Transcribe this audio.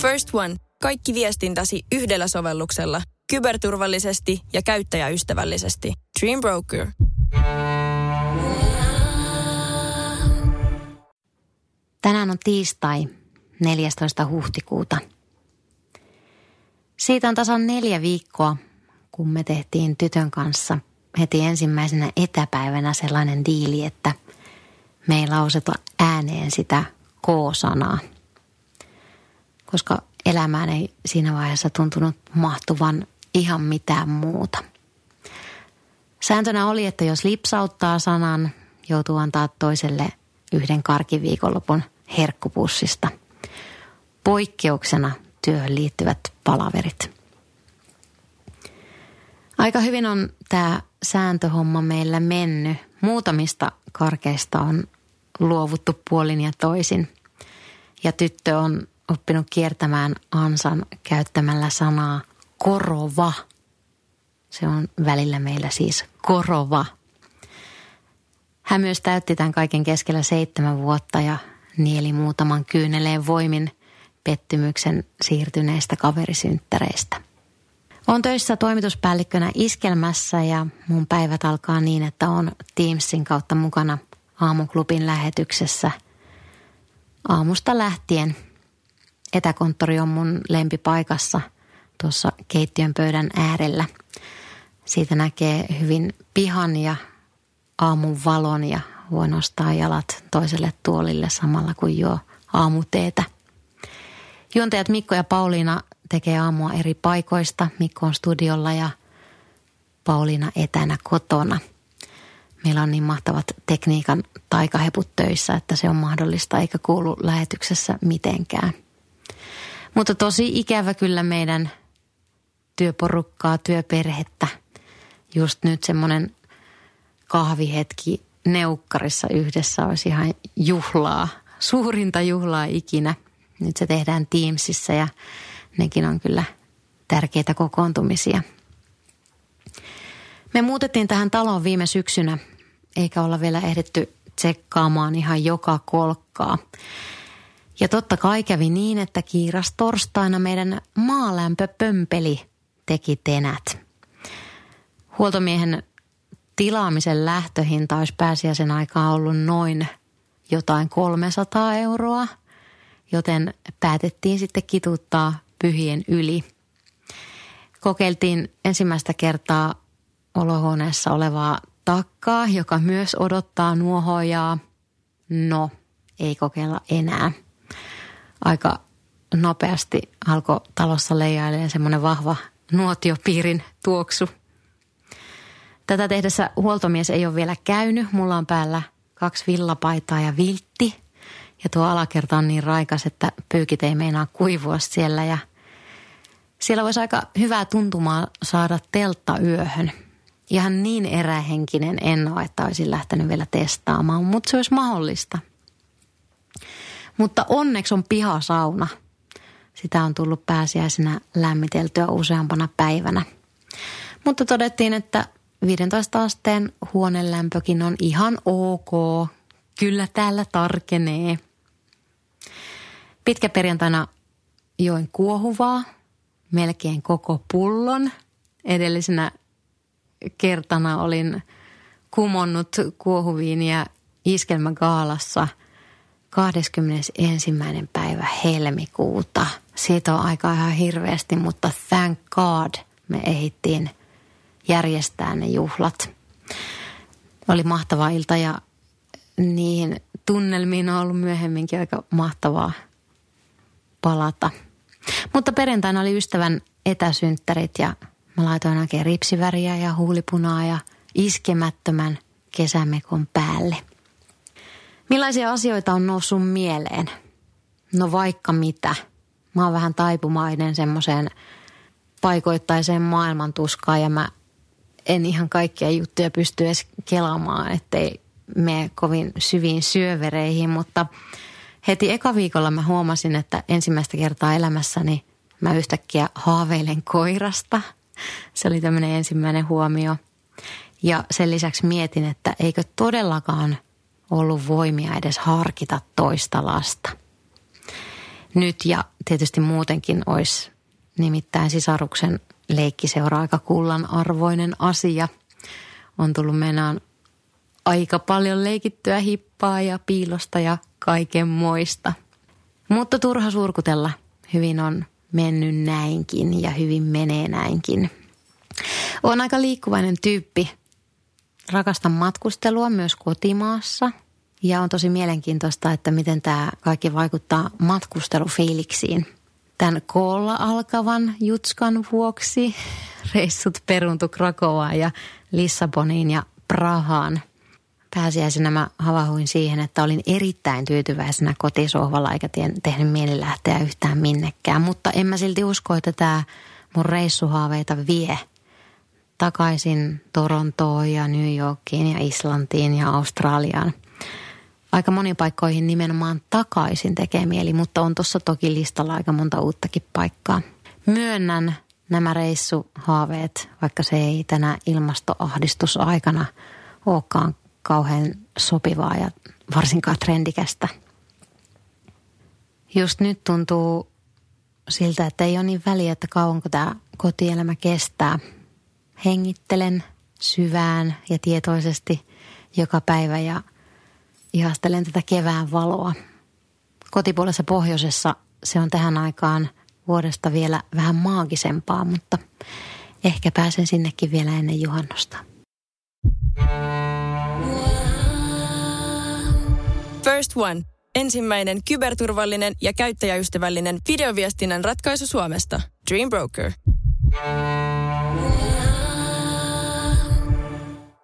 First One. Kaikki viestintäsi yhdellä sovelluksella. Kyberturvallisesti ja käyttäjäystävällisesti. Dream Broker. Tänään on tiistai 14. huhtikuuta. Siitä on tasan neljä viikkoa, kun me tehtiin tytön kanssa heti ensimmäisenä etäpäivänä sellainen diili, että me ei lauseta ääneen sitä K-sanaa. Koska elämään ei siinä vaiheessa tuntunut mahtuvan ihan mitään muuta. Sääntönä oli, että jos lipsauttaa sanan, joutuu antaa toiselle yhden karkiviikonlopun herkkupussista. Poikkeuksena työhön liittyvät palaverit. Aika hyvin on tämä sääntöhomma meillä mennyt. Muutamista karkeista on luovuttu puolin ja toisin. Ja tyttö on oppinut kiertämään ansan käyttämällä sanaa korova. Se on välillä meillä siis korova. Hän myös täytti tämän kaiken keskellä seitsemän vuotta ja nieli muutaman kyyneleen voimin pettymyksen siirtyneistä kaverisynttäreistä. Olen töissä toimituspäällikkönä Iskelmässä ja mun päivät alkaa niin, että on Teamsin kautta mukana aamuklubin lähetyksessä aamusta lähtien. Etäkonttori on mun lempipaikassa tuossa keittiön pöydän äärellä. Siitä näkee hyvin pihan ja aamun valon ja voi nostaa jalat toiselle tuolille samalla kuin juo aamuteetä. Juontajat Mikko ja Pauliina tekee aamua eri paikoista. Mikko on studiolla ja Pauliina etänä kotona. Meillä on niin mahtavat tekniikan taikaheput töissä, että se on mahdollista eikä kuulu lähetyksessä mitenkään. Mutta tosi ikävä kyllä meidän työporukkaa, työperhettä. Just nyt semmoinen kahvihetki neukkarissa yhdessä olisi ihan juhlaa, suurinta juhlaa ikinä. Nyt se tehdään Teamsissa ja nekin on kyllä tärkeitä kokoontumisia. Me muutettiin tähän taloon viime syksynä, eikä olla vielä ehditty tsekkaamaan ihan joka kolkkaa. Ja totta kai kävi niin, että kiiras torstaina meidän maalämpöpömpeli teki tenät. Huoltomiehen tilaamisen lähtöhinta olisi pääsiäisen aikaa ollut noin jotain 300 euroa, joten päätettiin sitten kituttaa pyhien yli. Kokeiltiin ensimmäistä kertaa olohuoneessa olevaa takkaa, joka myös odottaa nuohojaa. No, ei kokeilla enää. Aika nopeasti alkoi talossa leijailemaan semmoinen vahva nuotiopiirin tuoksu. Tätä tehdessä huoltomies ei ole vielä käynyt. Mulla on päällä kaksi villapaitaa ja viltti. Ja tuo alakerta on niin raikas, että pyykit ei meinaa kuivua siellä. Ja siellä voisi aika hyvää tuntumaa saada teltta yöhön. Ihan niin erähenkinen en ole, että olisin lähtenyt vielä testaamaan, mutta se olisi mahdollista. Mutta onneksi on pihasauna. Sitä on tullut pääsiäisenä lämmiteltyä useampana päivänä. Mutta todettiin, että 15 asteen huonelämpökin on ihan ok. Kyllä täällä tarkenee. Pitkäperjantaina join kuohuvaa, melkein koko pullon. Edellisenä kertana olin kumonnut kuohuviiniä iskelmägaalassa 21. päivä helmikuuta. Siitä on aika ihan hirveästi, mutta thank God me ehittiin järjestää ne juhlat. Oli mahtava ilta ja niihin tunnelmiin on ollut myöhemminkin aika mahtavaa palata. Mutta perjantaina oli ystävän etäsynttärit ja mä laitoin oikein ripsiväriä ja huulipunaa ja iskemättömän kesämekon päälle. Millaisia asioita on noussut mieleen? No vaikka mitä. Mä oon vähän taipumainen semmoiseen paikoittaiseen maailmantuskaan ja mä en ihan kaikkia juttuja pysty edes kelaamaan, ettei mene kovin syviin syövereihin, mutta heti eka viikolla mä huomasin, että ensimmäistä kertaa elämässäni mä yhtäkkiä haaveilen koirasta. Se oli tämmöinen ensimmäinen huomio. Ja sen lisäksi mietin, että eikö todellakaan ollut voimia edes harkita toista lasta. Nyt ja tietysti muutenkin olisi nimittäin sisaruksen leikkiseura aika kullan arvoinen asia. On tullut mennään aika paljon leikittyä hippaa ja piilosta ja kaiken moista. Mutta turha surkutella. Hyvin on mennyt näinkin ja hyvin menee näinkin. Olen aika liikkuvainen tyyppi. Rakastan matkustelua myös kotimaassa. Ja on tosi mielenkiintoista, että miten tämä kaikki vaikuttaa matkustelufiiliksiin. Tämän koolla alkavan jutskan vuoksi reissut peruntu Krakovaan ja Lissaboniin ja Prahaan. Pääsiäisenä mä havahuin siihen, että olin erittäin tyytyväisenä kotisohvalla eikä tehnyt mieli lähteä yhtään minnekään. Mutta en mä silti usko, että tämä mun reissuhaaveita vie – takaisin Torontoon ja New Yorkiin ja Islantiin ja Australiaan. Aika moniin paikkoihin nimenomaan takaisin tekee mieli, mutta on tuossa toki listalla aika monta uuttakin paikkaa. Myönnän nämä reissuhaaveet, vaikka se ei tänä ilmastoahdistusaikana olekaan kauhean sopivaa ja varsinkaan trendikästä. Just nyt tuntuu siltä, että ei ole niin väliä, että kauanko tämä kotielämä kestää – hengittelen syvään ja tietoisesti joka päivä ja ihastelen tätä kevään valoa. Kotipuolessa pohjoisessa se on tähän aikaan vuodesta vielä vähän maagisempaa, mutta ehkä pääsen sinnekin vielä ennen juhannosta. First One. Ensimmäinen kyberturvallinen ja käyttäjäystävällinen videoviestinnän ratkaisu Suomesta. Dream Broker.